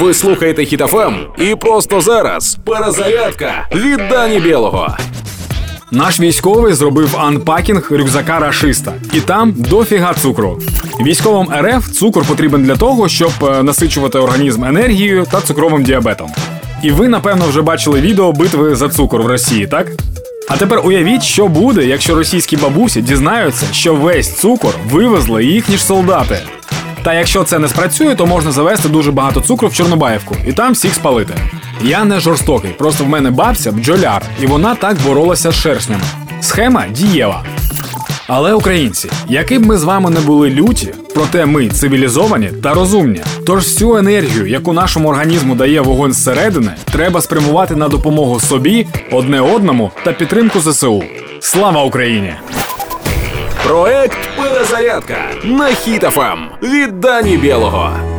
Ви слухаєте Хіт FM і просто зараз перезарядка від Дані Бєлого. Наш військовий зробив unpacking рюкзака рашиста, і там дофіга цукру. Військовим РФ цукор потрібен для того, щоб е, насичувати організм енергією та цукровим діабетом. І ви, напевно, вже бачили відео битви за цукор в Росії, так? А тепер уявіть, що буде, якщо російські бабусі дізнаються, що весь цукор вивезли їхні ж солдати. Та якщо це не спрацює, то можна завести дуже багато цукру в Чорнобаївку і там всіх спалити. Я не жорстокий, просто в мене бабця бджоляр, і вона так боролася з шершнями. Схема дієва. Але українці, які б ми з вами не були люті, проте ми цивілізовані та розумні. Тож всю енергію, яку нашому організму дає вогонь зсередини, треба спрямувати на допомогу собі, одне одному та підтримку ЗСУ. Слава Україні! Проект Перезарядка на хітафам від Дані Білого.